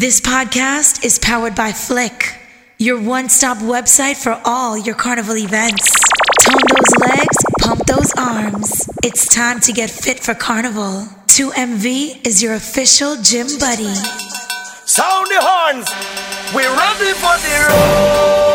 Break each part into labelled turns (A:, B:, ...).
A: This podcast is powered by Flick, your one stop website for all your carnival events. Tone those legs, pump those arms. It's time to get fit for carnival. 2MV is your official gym buddy.
B: Sound the horns, we're ready for the road.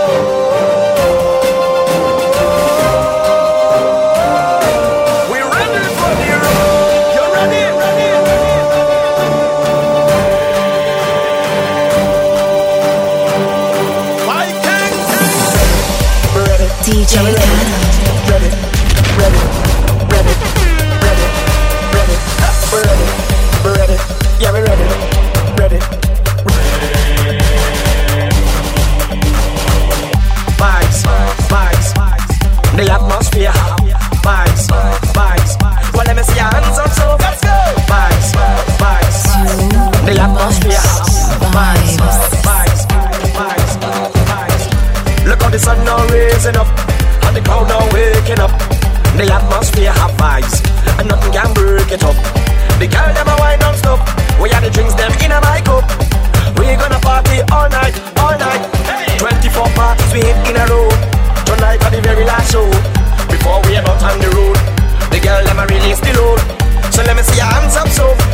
B: Now raising up, and the crowd now waking up. The atmosphere have vibes, and nothing can break it up. The girl them a wine non-stop. We had the drinks them in a my cup. We gonna party all night, all night. 24 parties we hit in a row. Tonight for the very last show. Before we head out on the road, the girl them a release the load. So let me see your hands up, so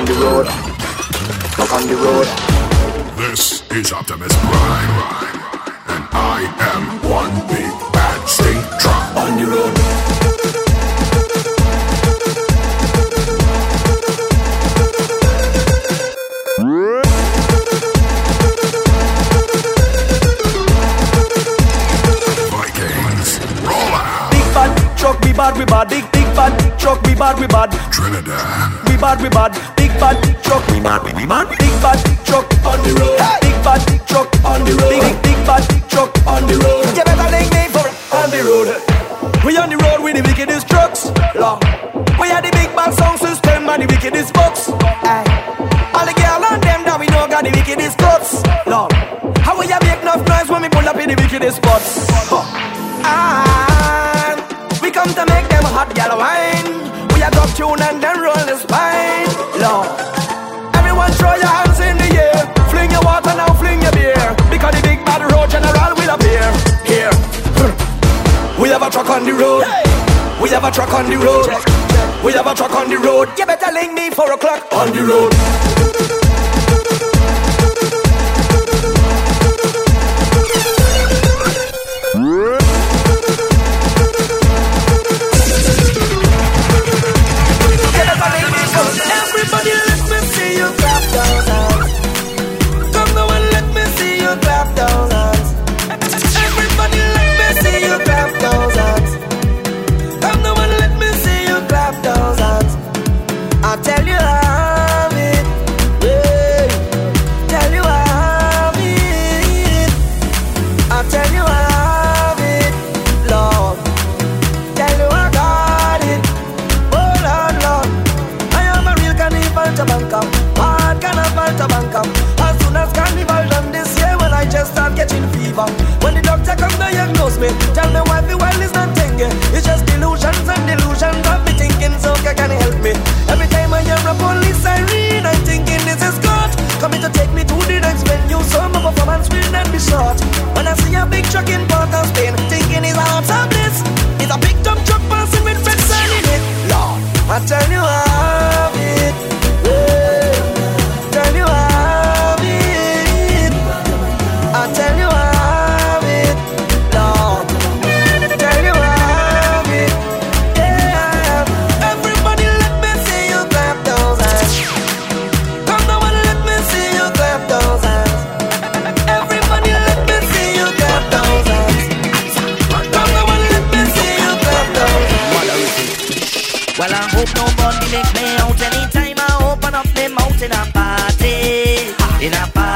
B: on the road. Up
C: on the road.
D: This is Optimus Prime, and I am one big bad stink truck.
C: On the road.
D: Vikings, roll out.
B: Big bad truck, we bad, we bad. Big big bad truck, we bad, we bad.
D: Trinidad,
B: We bad, we bad. Big bad big truck, we mad, we mad. Big bad big truck on the road. Big bad big truck on the road. Big big bad big truck on the road. You better link me for on the road. We on the road with the wickedest trucks. Lord. We are the big bad sound system and the wickedest bucks. Aye. All the girl and them that we know got the wickedest cuts. Lord. How will you make enough noise when we pull up in the wickedest spots? Huh. And we come to make them hot gal wine. We a drop tune and then roll Lord. Everyone throw your hands in the air. Fling your water now, fling your beer. Because the big bad road general will appear. Here. We have a truck on the road. We have a truck on the road. We have a truck on the road. You better link me four o'clock on the road.
E: Pinapa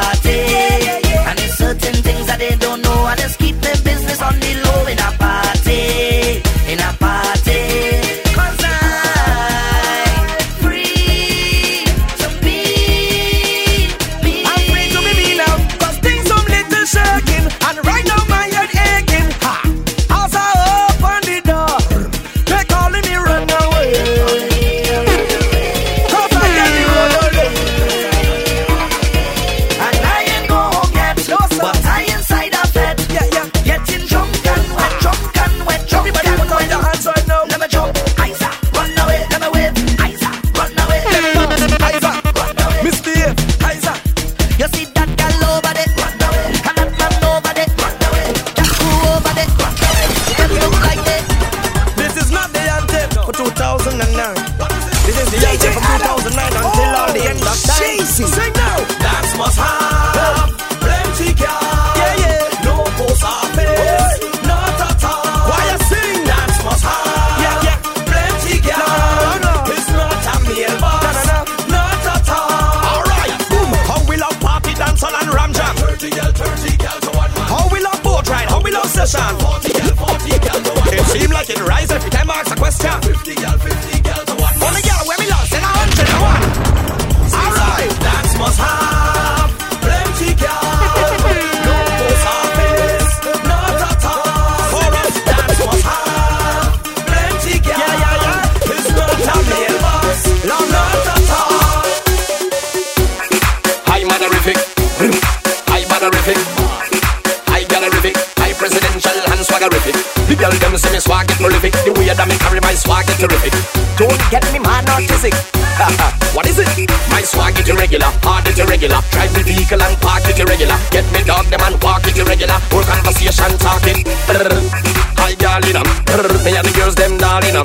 E: terrific. Don't get me mad autistic. what is it? My swag it irregular, hard it irregular. Drive the vehicle and park it irregular. Get me dog them and walk it irregular. Whole conversation talking. High gal in 'em. Me and the girls them darling 'em.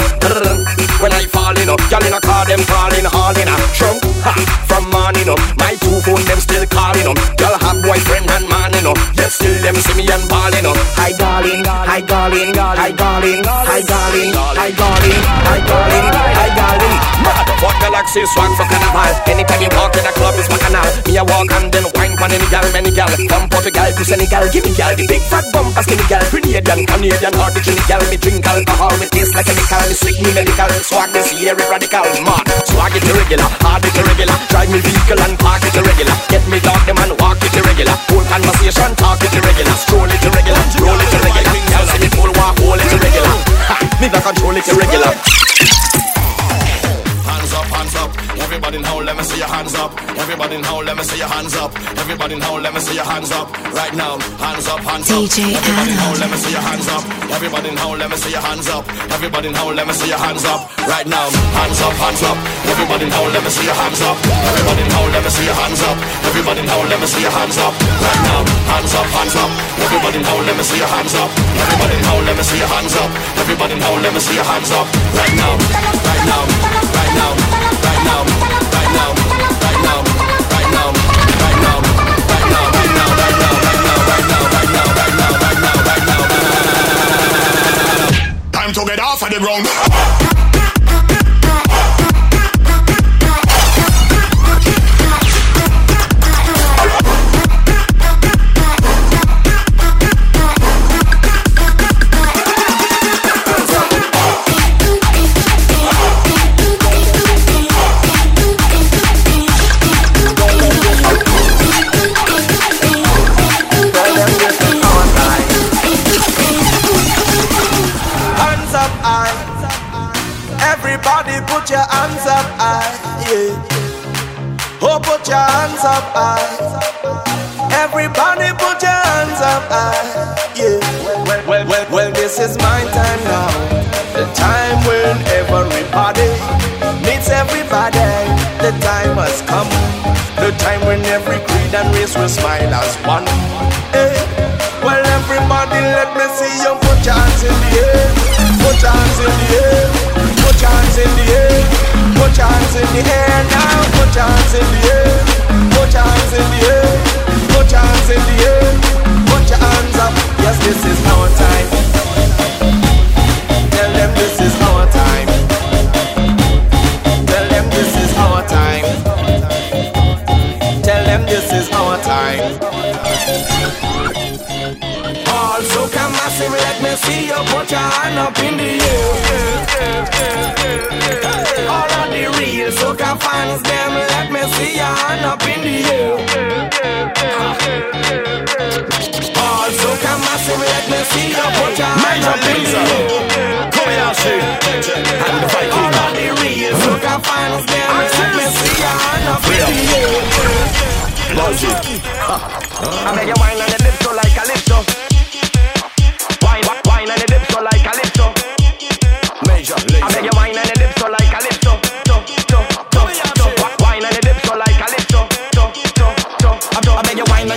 E: When I fall in up, gal in a car them calling all in a trunk. Ha, from morning up, my two phone them still calling up. Girl have boyfriend and man you know. Yet still them see me and balling up. Hi darling, hi darling, hi darling, hi darling, hi darling, hi darling, hi darling. Mad, what galaxy swag for carnival? Anytime you walk in a club, it's my canal. Me a walk and then wine pon any gal, many gal. From Portugal to Senegal, give me gal the big fat bump, a skinny gal, Grenadian, Canadian, or the Trinity gal. Me drink alcohol, me taste like a nickel, me sick, me medical. Swag this year, it radical, mad. Swag it irregular, hard it irregular. Drive me vehicle and park it irregular. Get me dog them and walk it irregular. Whole conversation, talk it irregular. Stroll it irregular, roll it irregular. Gal see me full walk, hold it irregular. Ha, me the control it irregular.
D: Hands up, hands up. Everybody in now, let me see your hands up. Everybody in now, let me see your hands up. Everybody in now, let me see your hands up. Right now, hands up, hands up.
A: DJ
D: Everybody now,
A: Anna.
D: let me see your hands up. Everybody now, let me see your hands up. Everybody now, let me see your hands up. Right now, hands up, hands up. Everybody now, let me see your hands up. Everybody now, let me see your hands up. Everybody now, let me see your hands up. Right now, hands up, hands up. Everybody now, let me see your hands up. Everybody now, let me see your hands up. Everybody now, let me see your hands up. Right now, right now, right now, to get off of the ground.
B: Up high. Everybody put your hands up high. Yeah. Well, well, well, well, this is my time now. The time when everybody meets everybody. The time has come. The time when every creed and race will smile as one. Hey. Well, everybody, let me see you put your hands in the air. Put your hands in the air. Put your hands in the air. Put your hands in the air now. Put your hands in the air. Put your hands in the air. Put your hands in the air. Put your hands up. Yes, this is our time. Tell them this is our time.
E: Tell them this is our time. Tell them this is
B: our
E: time. Also, come massive, let me see you put your hand up in the air. Yeah, yeah, yeah your fans, them let me see your hand up in the air. Balls look a massive, let me see you put your hand up in the
D: air.
E: Coming out and the Viking. All of the real look a fans, them let me see your hand up in the air. Balls. I make your wine and let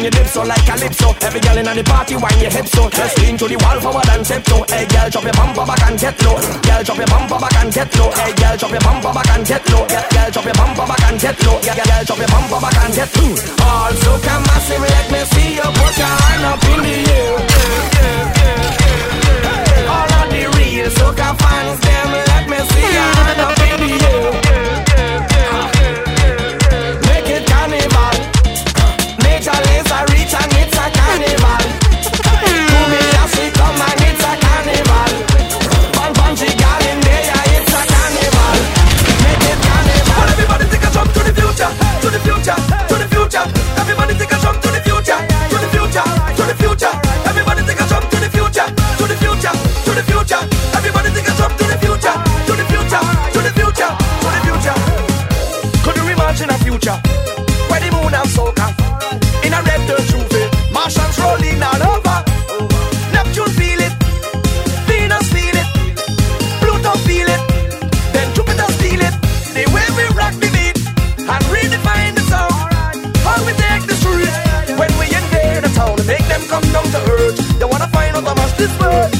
E: and your dip so like calypso. Every girl in the party wine your hips so. Just lean to the wall forward and step so. Hey girl, drop your bumper back and get low. Girl, drop your bumper back and get low. Hey girl, drop your bumper back and get low. Girl, girl, drop your bumper back and get low. Girl, girl, drop your bumper back and get low. Mm. Also come massive, let me see you put your hand up in the air. All of the real soca fans, them let me see your hand up in the air. Future where the moon and soca in a red dirt roof? Martians rolling all over. Neptune feel it, Venus feel it, Pluto feel it, then Jupiter steal it. The way we rock the beat and redefine the sound. How we take the streets when we invade the town and make them come down to earth. They wanna find out how much this worth.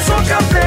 E: Soca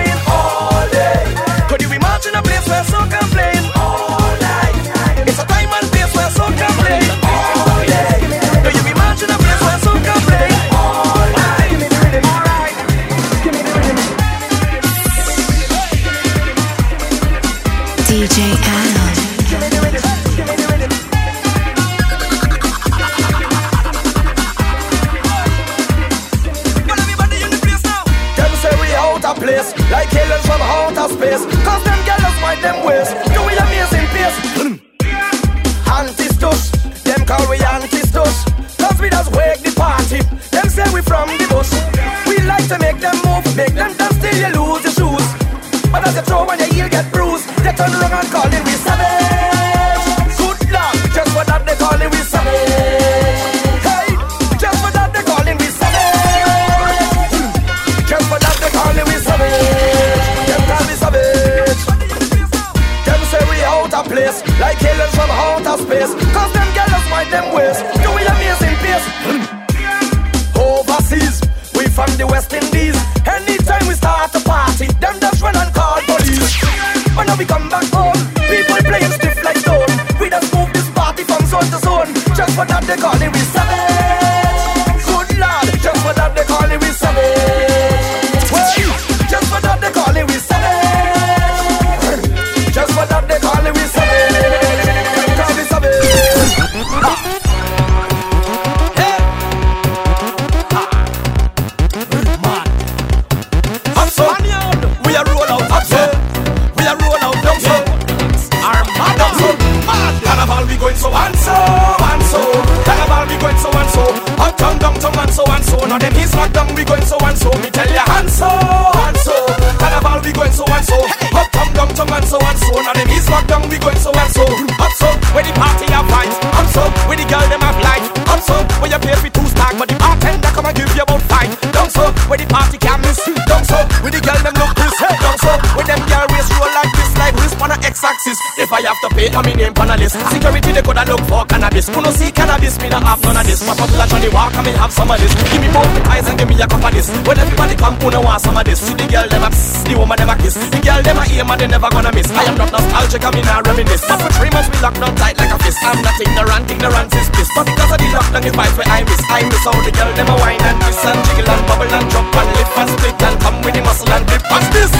E: no see cannabis, me not have none of this. Pop up flash on the walk, I me have some of this. Give me both the eyes and give me a cup of this. When everybody come, who no want some of this? See the girl them a pss, the woman them a kiss. The girl them a aim and they never gonna miss. I am not nostalgic, I mean I reminisce. But for three months we locked down tight like a fist. I'm not ignorant, ignorance is bliss. But because of the lockdown, the vibes where I miss. I miss all the girl them a wine and kiss and jiggle and bubble and jump and lift and split and come with the muscle and dip. Watch this.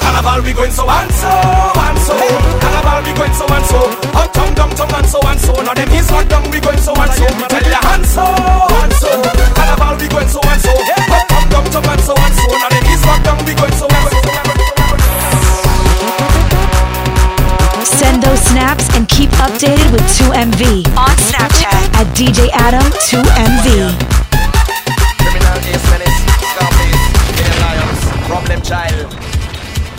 E: Carnival we going so and so and so. Carnival we going so and so. Uptown, downtown and so and so. None of them is what down, we going so and so. Tell your hands so and so. Carnival, we going so and so. Up, up, down, jump and so and so. None of them is what down, we going so and so.
A: Send those snaps and keep updated with 2MV on Snapchat at DJ Adam 2MV.
F: Criminal Ace Menace, Scarface, Killer Lions, Problem Child,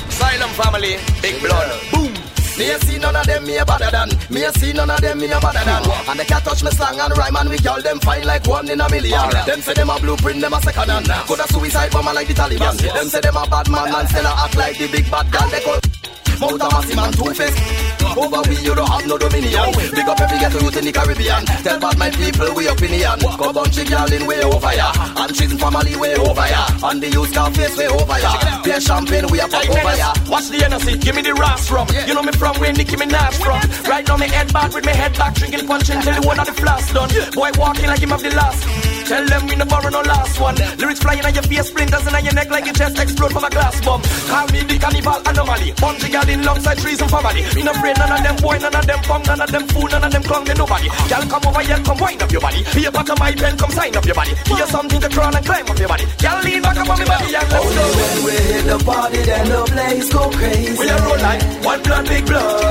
F: Asylum Family, Big Blood, Boom. Me a see none of them me a better than. Me a see none of them me no better than. And they can't touch me slang and rhyme and we call them fine like one in a million. Them say them a blueprint, them a second hand. Coulda suicide bomber like the Taliban. Them say them a bad man and still a act like the big bad girl they call Mount a massive man two-face Over we you don't have no dominion. Big up every ghetto youth in the Caribbean. Tell bad my people we opinion. Go bunchy girl in way over ya. And she's family way over ya. And the youth can face way over ya. Beer champagne we a pop over ya.
E: Watch the NSC, give me the ras from. You know me from where Nicki Minaj from. Right now me head back with me head back Drinking punch until the one of the flask done. Boy walking like him have the last Tell them we no borrow no last one. Lyrics flying on your face, splinters in your neck Like your chest explode from a glass bomb. Call me the carnival anomaly. Of girl in alongside trees and family. Me no afraid none of them boy, none of them punk None of them fool, none of them clown, they nobody. Girl come over here, come wind up your body. Be a back of my pen, come sign up your body. Here's something to crawl and climb up
G: party, then the place go crazy.
E: We a roll like one blood, big blood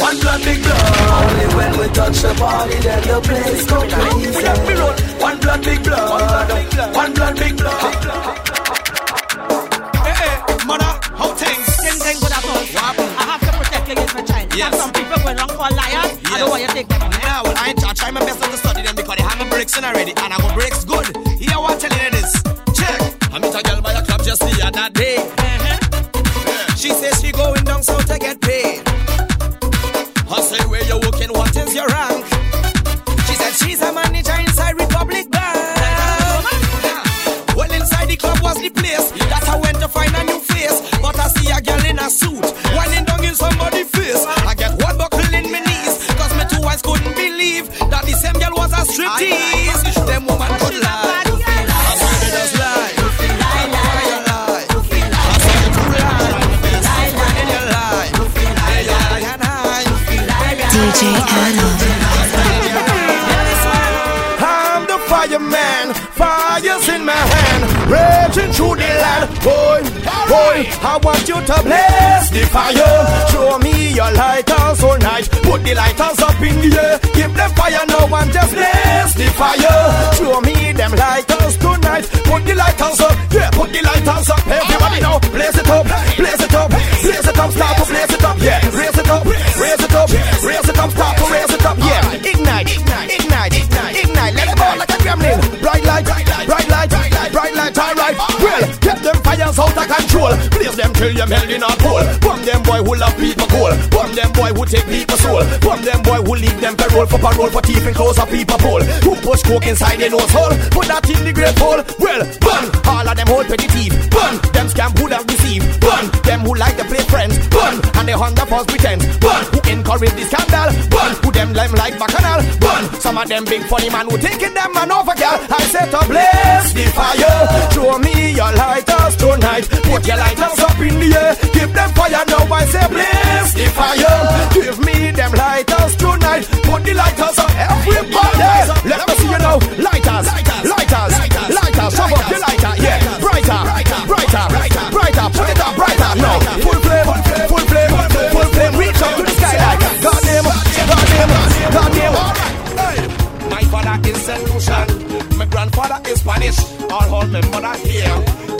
E: One blood, big blood
G: Only when we touch the party, then the place go crazy.
E: We have to roll one blood, big blood One blood, big blood Hey, eh, eh, hey, mother, how things?
B: Things ain't good at all. I have to protect you against my child.
E: Yes.
B: Have some people going along for liars. I don't want you to take them on.
E: Yeah, well, I ain't I try my best not to study them because they have my bricks in already, and I go bricks good. Going down to get paid. I say, where you working? What is your rank? She said she's a manager inside Republic Bank. Well, inside the club was the place that I went to find a new face. But I see a girl in a suit, whining down in somebody's face. I get one buckle in my knees, cause my two eyes couldn't believe that the same girl was a striptease. Raging through the land. Boy, boy, I want you to blaze the fire. Show me your lighters all night. Put the lighters up in the air. Give them fire now and just blaze the fire. Show me them lighters tonight. Put the lighters up, yeah, put the lighters up. Everybody now, blaze it up, blaze it up, blaze it up, start to blaze it up, yeah. Raise it up, raise it up, raise it up, start to Blaze them till you're melting a pole. Bomb them boy who love people cool. Bomb them boy who take people soul. Bomb them boy who leave them parole for parole for thief and close a people pole. Who push coke inside their nose hole. Put that in the great hole. Well, bun. All of them hold petty thief. Bun. Them scam who have deceived. Bun. Them who like to play friends. Bun. And they hunt the false pretense. Bun. Who encourage the scandal. Bun. Who them lime like bacchanal. Bun. Some of them big funny man who taking them man over girl. I set to blaze the fire. Show me your lighters tonight. Put your lighters up in the air. Give them fire now. I say blaze the fire. Give me them lighters tonight. Put the lighters up, everybody. Let me see you now. Lighters, lighters, lighters. Shove up your lighter, yeah. Brighter, brighter, brighter. Put it up brighter now. Full flame, full flame, full flame. Reach up to the sky like goddamn, goddamn, goddamn. Hey, my father is Saint. My grandfather is Spanish. All all my mother here.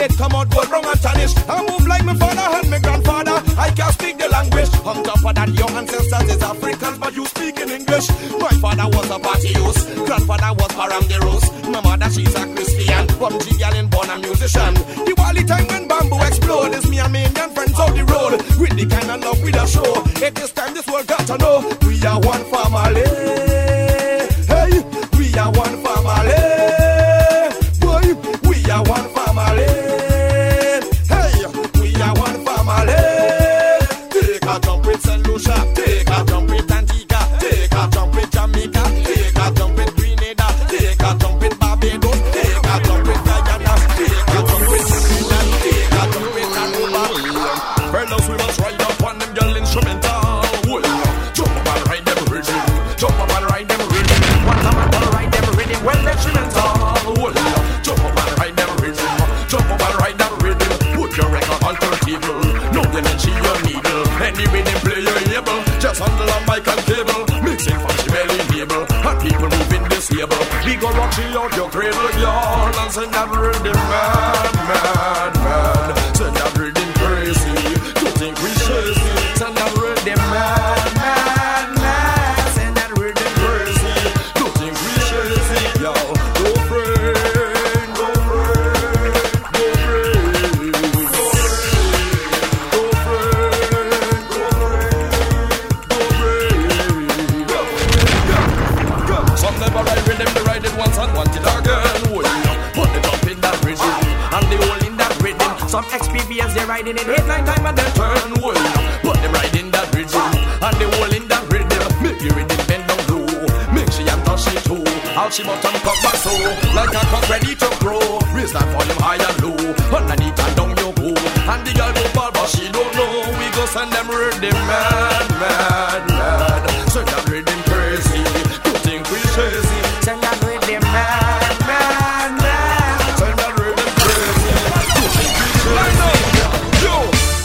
E: It come out good wrong and tarnish. I move like my father and my grandfather. I can't speak the language. On top of that, your ancestors is African, but you speak in English. My father was a Bartius. Grandfather was Param de Rose. My mother, she's a Christian. From Gigalin, born a musician. The Wally time when bamboo explode is me and me Indian friends on the road. With the kind of love we show. It is time this world got to know we are one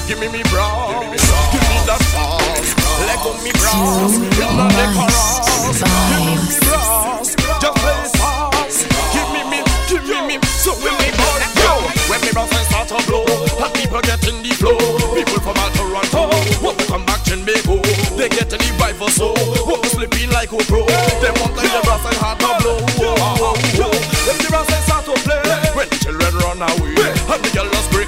E: Give me me give me that sauce, let go me bra, you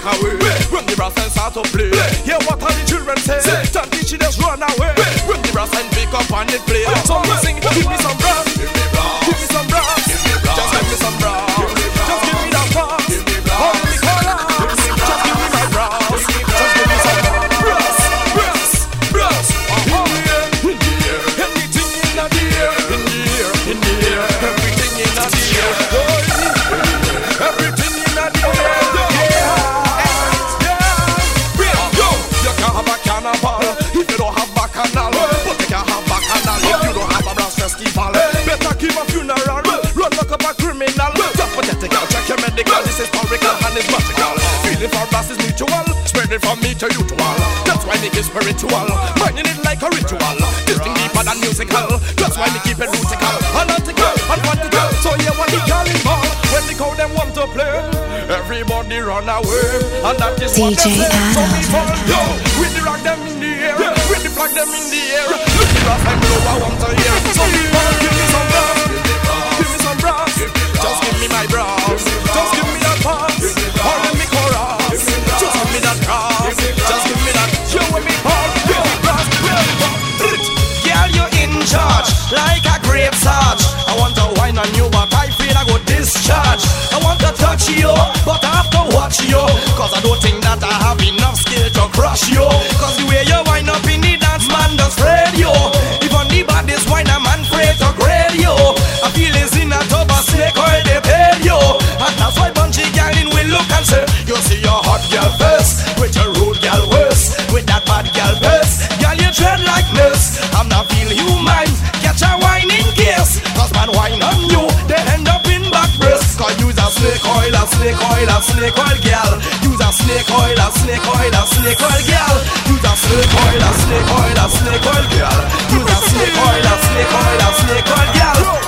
E: take away. When the brass and start to play, hear what all the children say? Don't teach just run away. When the brass and pick up and they play. Oh, some oh, sing, oh, give me some. from me to you to all. That's why me spiritual, burning it like a ritual. This thing deeper than musical. That's why me keep it rutical, analytical, and practical. So yeah, what the girl when the them want to play, everybody run away, and that is what
A: DJ what
E: they say. So we fall with the rock them in the air, with the flag them in the air. Look blow, I want to hear. So discharge. I want to touch you, but I have to watch you. Cause I don't think that I have enough skill to crush you. Cause the way you wind up in the dance, man, does radio. you. snake oil and snake oil girl. Use a snake oil and snake oil and snake oil girl. Use a snake oil and snake oil and snake oil girl. Use a snake oil and snake oil and snake oil
A: girl.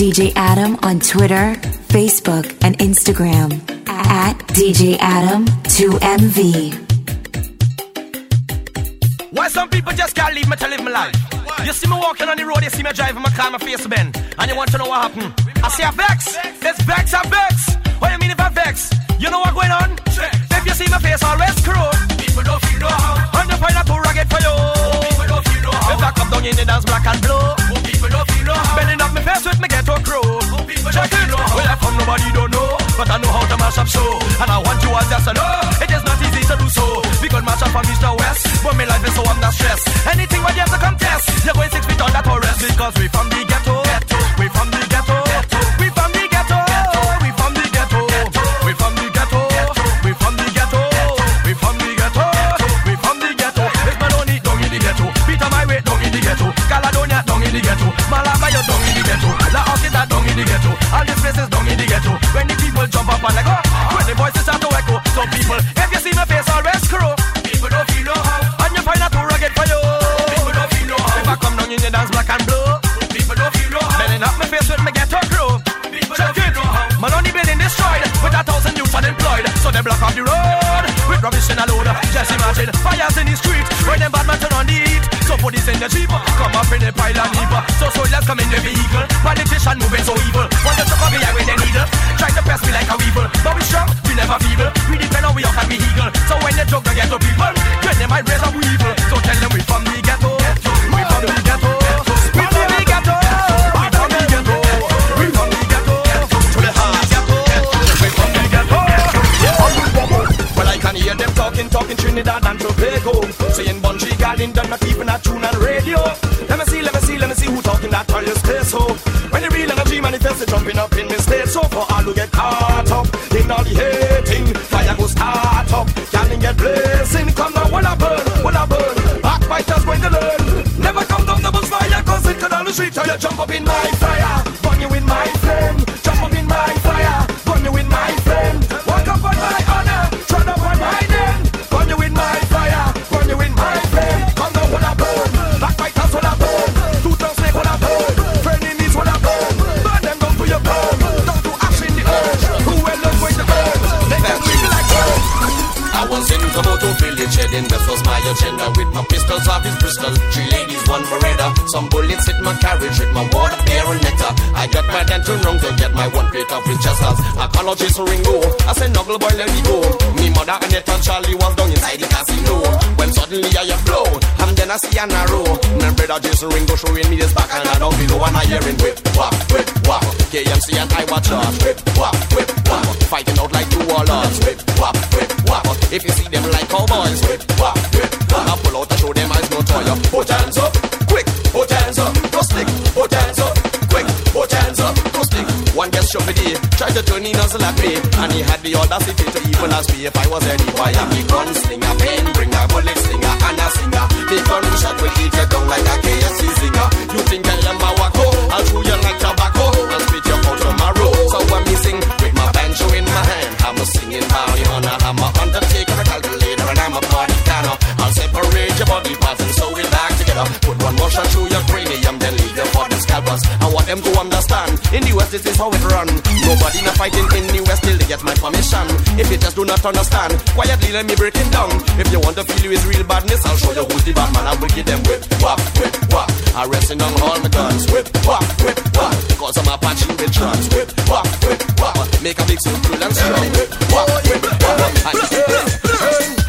A: DJ Adam on Twitter, Facebook, and Instagram at DJ Adam2MV.
E: Why some people just can't leave me to live my life? You see me walking on the road, you see me driving my car, my face bend, and you want to know what happened? I say a vex, it's vex, a vex. What you mean if I vex? You know what going on? If you see my face always screwed, people don't feel no how. And you find a too rugged for you. I come down in the dance black and blue, people don't feel no how. Bending up my face with me ghetto crew. Check it. Where I come nobody don't know, but I know how to mash up so. And I want you all just to know, it is not easy to do so. Because mash up from east to west, but my life is so I'm not stressed. Anything what you have to contest, you're going six feet under to rest. Because we from the ghetto, we from the ghetto, we from the the all these places down in the ghetto. When the people jump up and like oh, when the voices start to echo, some people, if you see my face always screw, people don't feel no how, and you find out too rugged for you. People don't feel no how. If I come down in the dance black and blue, people don't feel no how. Bending up my face with me ghetto crew. People Check it. Man on the building destroyed with a thousand youths unemployed, so they block off the road with rubbish in a load. Just imagine fires in the street when them bad man turn on the heat. So police in the jeep come up in the pile and heap. So soldiers come in the vehicle, politician moving so evil. Want to come here with a needle, trying to press me like a weevil. But we strong, we never feeble. We depend on we all can be eagle. So when they joke the ghetto people, then they might raise a weevil. So tell them we from the ghetto, we from the ghetto, talking, talking Trinidad and Tobago, saying Bungie Garden done not keeping that tune on radio. Let me see, let me see, let me see who talking that tell your space so. When the real energy manifests, jumping up in this state. So for all who get caught up in all the hating, fire go start up, can't get blazing. Come down, when I burn, when I burn, backbiters going to learn. Never come down the bus fire, cause it could on the street. Tell you jump up in my fire, My agenda With my pistols off his Bristol Three ladies, one Beretta. Some bullets hit my carriage With my water baronetta I got my dental wrong To get my one plate of as I call out Jason Ringo. I said Nuggle boy let me go. Me mother and Charlie was down inside the casino. When suddenly I hear blow And then I see an arrow. And brother Jason Ringo showing me this back And I down below and I hearing whip, whap, whip, whap KMC and I watch us Whip, whap, whip, whap Fighting out like two warlords Whip, whap, whip, whap If you see them like cowboys Whip, whap, whip, I pull out and show them eyes no toy Put hands up, quick, put hands up Go stick, put hands up, quick, put hands up Go stick, one gets shoved in Tried to turn in nozzle at me And he had the audacity to even ask me if I was any boy I'm the pain bringer, bullet slinger And a singer. The gunshot will eat you down like a KFC zinger. You think I am a wacko? I'll chew you like tobacco. And spit you out tomorrow. So when me sing with my banjo in my hand I'm a singing bounty on I'm a undertaker, a calculator Shot through your cranium Then leave your body scalpers. I want them to understand In the West this is how it run. Nobody not fighting in the West till they get my permission. If you just do not understand Quietly let me break it down. If you want to feel you is real badness I'll show you who's the bad man. I will give them whip, whap, whip, whap. Arresting on all my guns Whip, whap, whip, whap. Cause I'm Apache with trance Whip, whap, whip, whap. Make a big circle and strong Whip, whap, whip, whap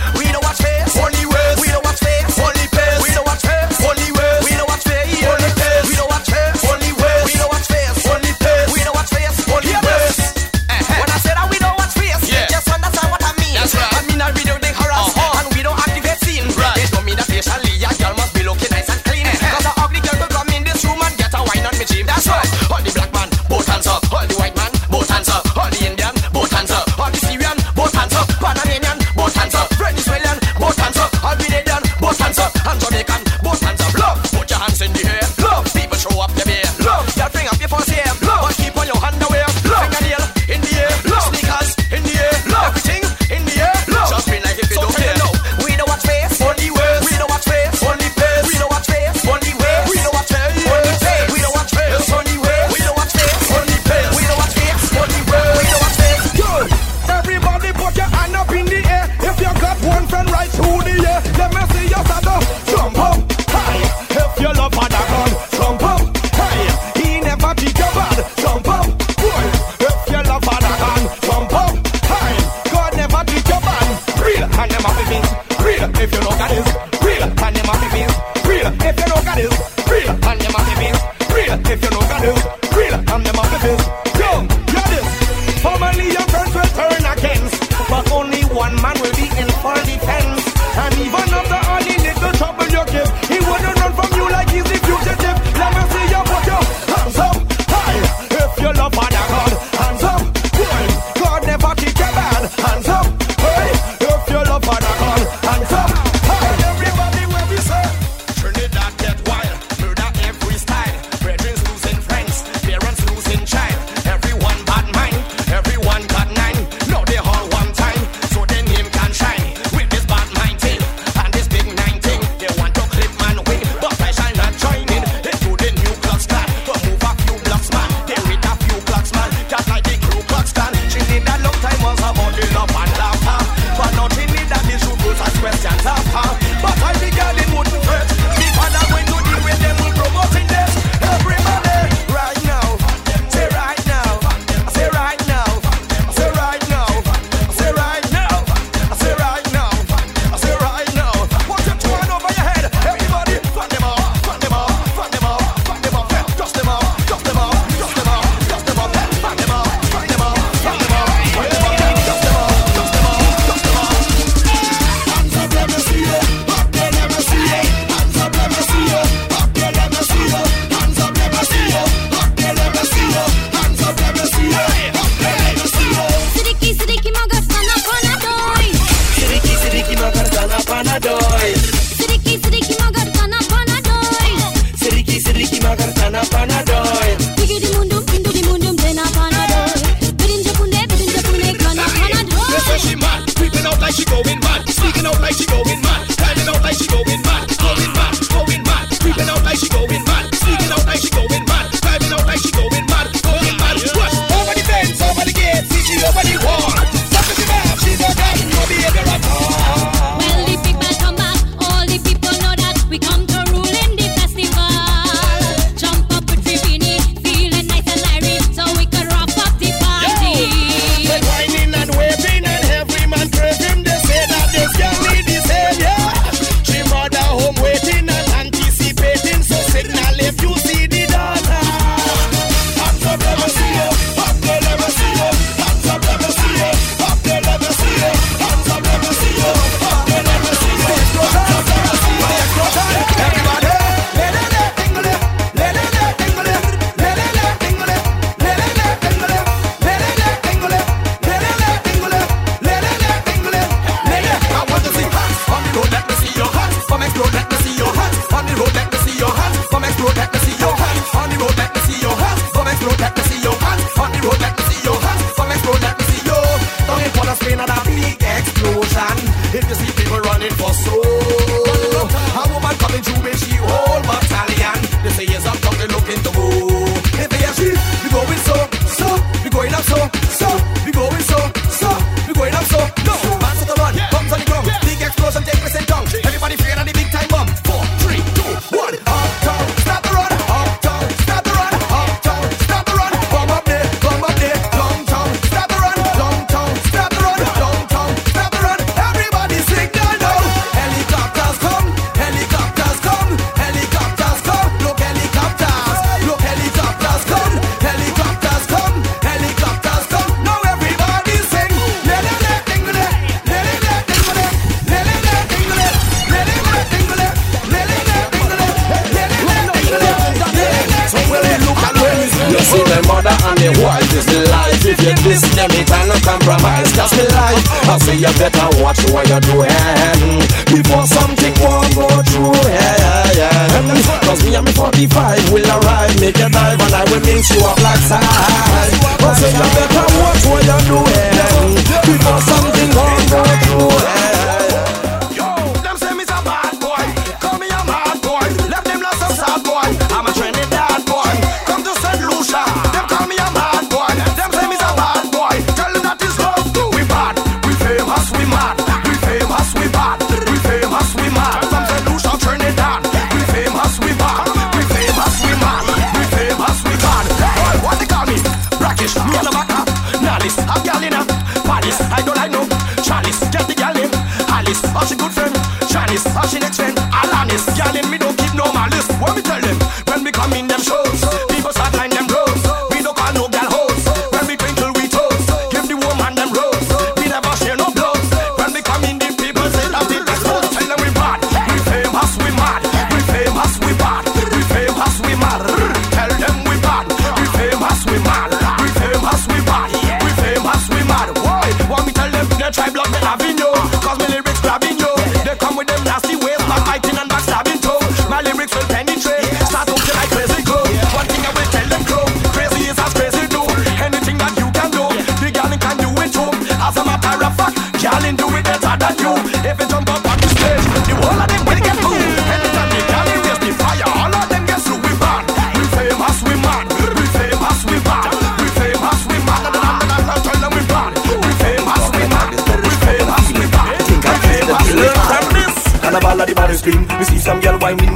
E: this them it and no compromise. That's me life. I say you better watch what you're doing before something won't go through. Yeah, yeah, yeah. Cause me and me 45 will arrive, make a dive and I will mix you up like side. I say you better watch what you're doing before something won't go through. Yeah.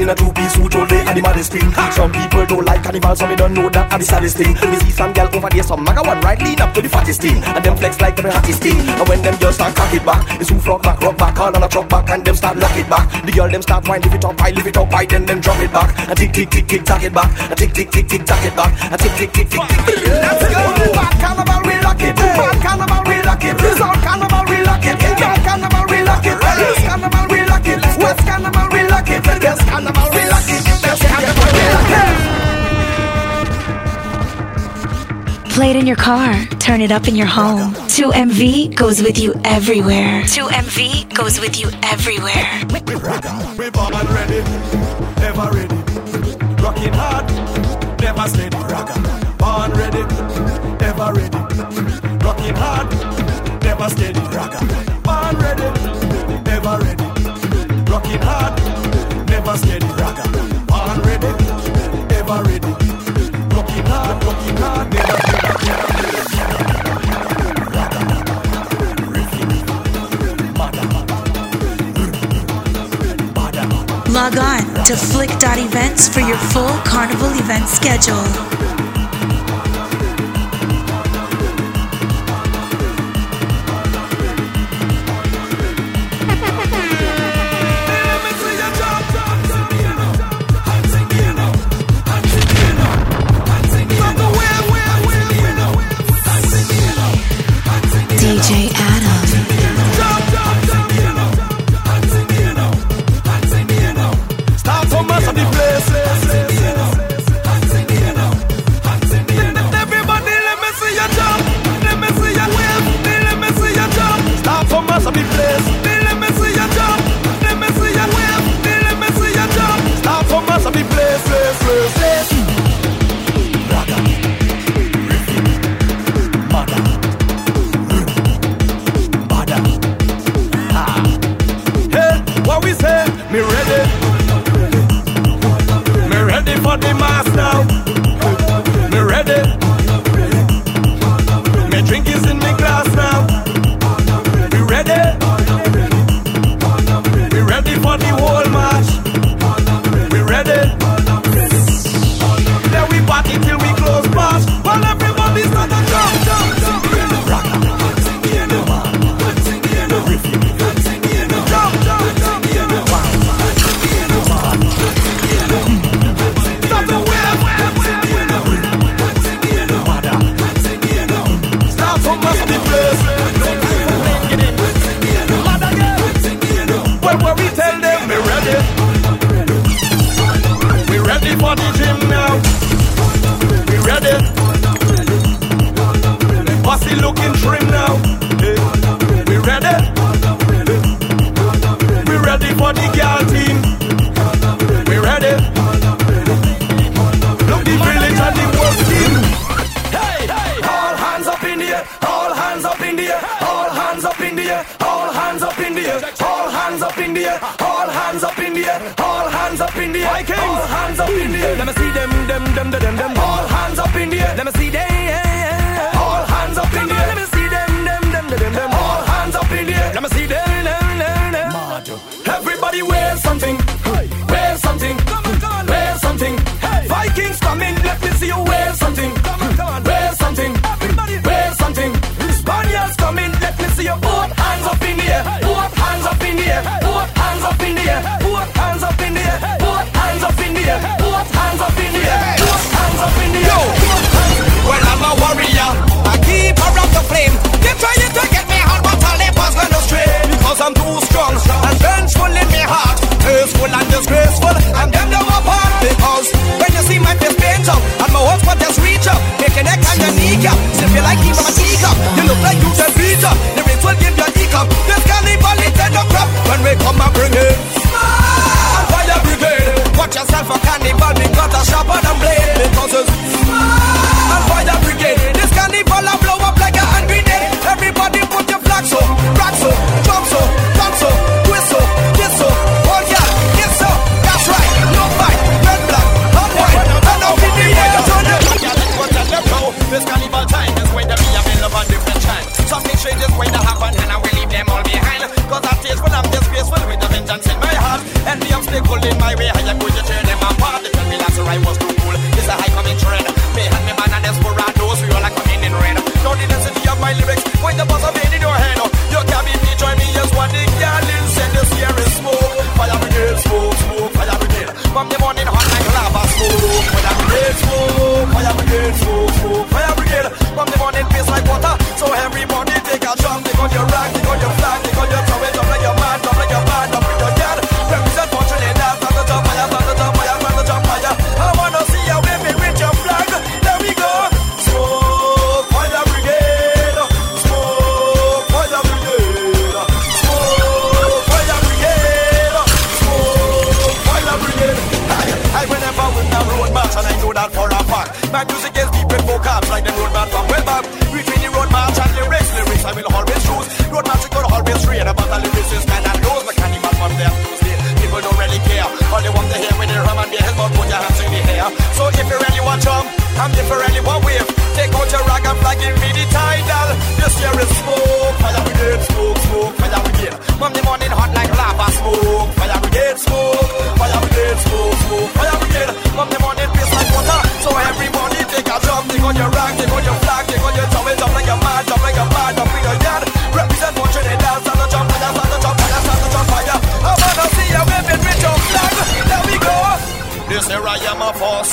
E: In a two-piece suit all day and the maddest thing. Some people don't like carnival, so me don't know that are the saddest thing. Me see some girl over there, some maga one right lean up to the fattest thing, and them flex like the hottest thing. And when them just start cock it back, it's who flock back, rock back, all on a truck back, and them start lock it back. The girl them start wind, lift it up high, lift it up high, then them drop it back, and tick tick tick tick tack it back, and tick tick tick tick tack it back, and tick tick tick tick tick. Let's go, bad carnival, we lock it, bad carnival, we lock it, resort carnival, we lock it, bad carnival, we lock it, West carnival, we lock it, West carnival,
A: Play it in your car, turn it up in your home. 2MV goes with you everywhere. 2MV goes with you everywhere.
B: We bomb and ready, ever ready. Rocking hard, never steady. Born ready, ever ready. Rocking hard, never steady. Born ready, ever ready. Rocking hard, never steady. Ready, ever ready. Hard, hard, never.
A: Log on to flick.events for your full carnival event schedule.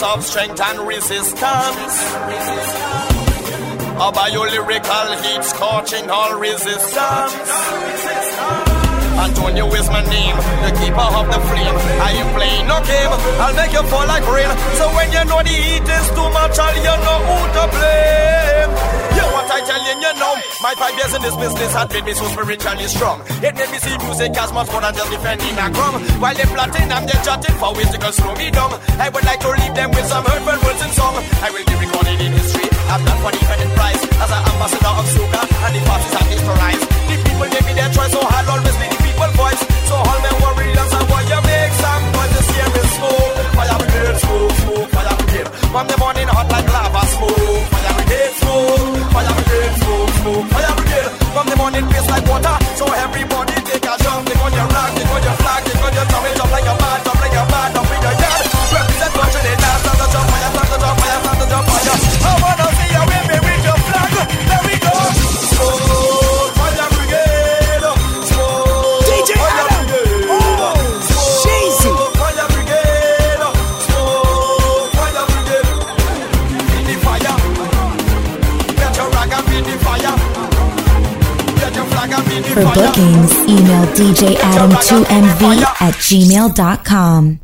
B: of
E: strength and resistance. About your lyrical heat scorching all resistance. Antonio is my name, the keeper of the flame. I ain't playing no game, I'll make you fall like rain. So when you know the heat is too much, I'll you know who to blame. I you, know, my five years in this business had made me so spiritually strong. It made me see music as much more than just defending a crumb. While they plotting, I'm just chatting for ways to go slow me down. I would like to leave them with some hurtful words and song. I will be recorded in history. I'm not for defending price. as an ambassador of soca and the parties have historized. The people gave me their choice, so I'll always be the people's voice. So all my worries relaxed and why you make some noise, the smoke. Fire smoke, smoke, fire. From the morning hot For
A: bookings, email djadam2mv at gmail.com.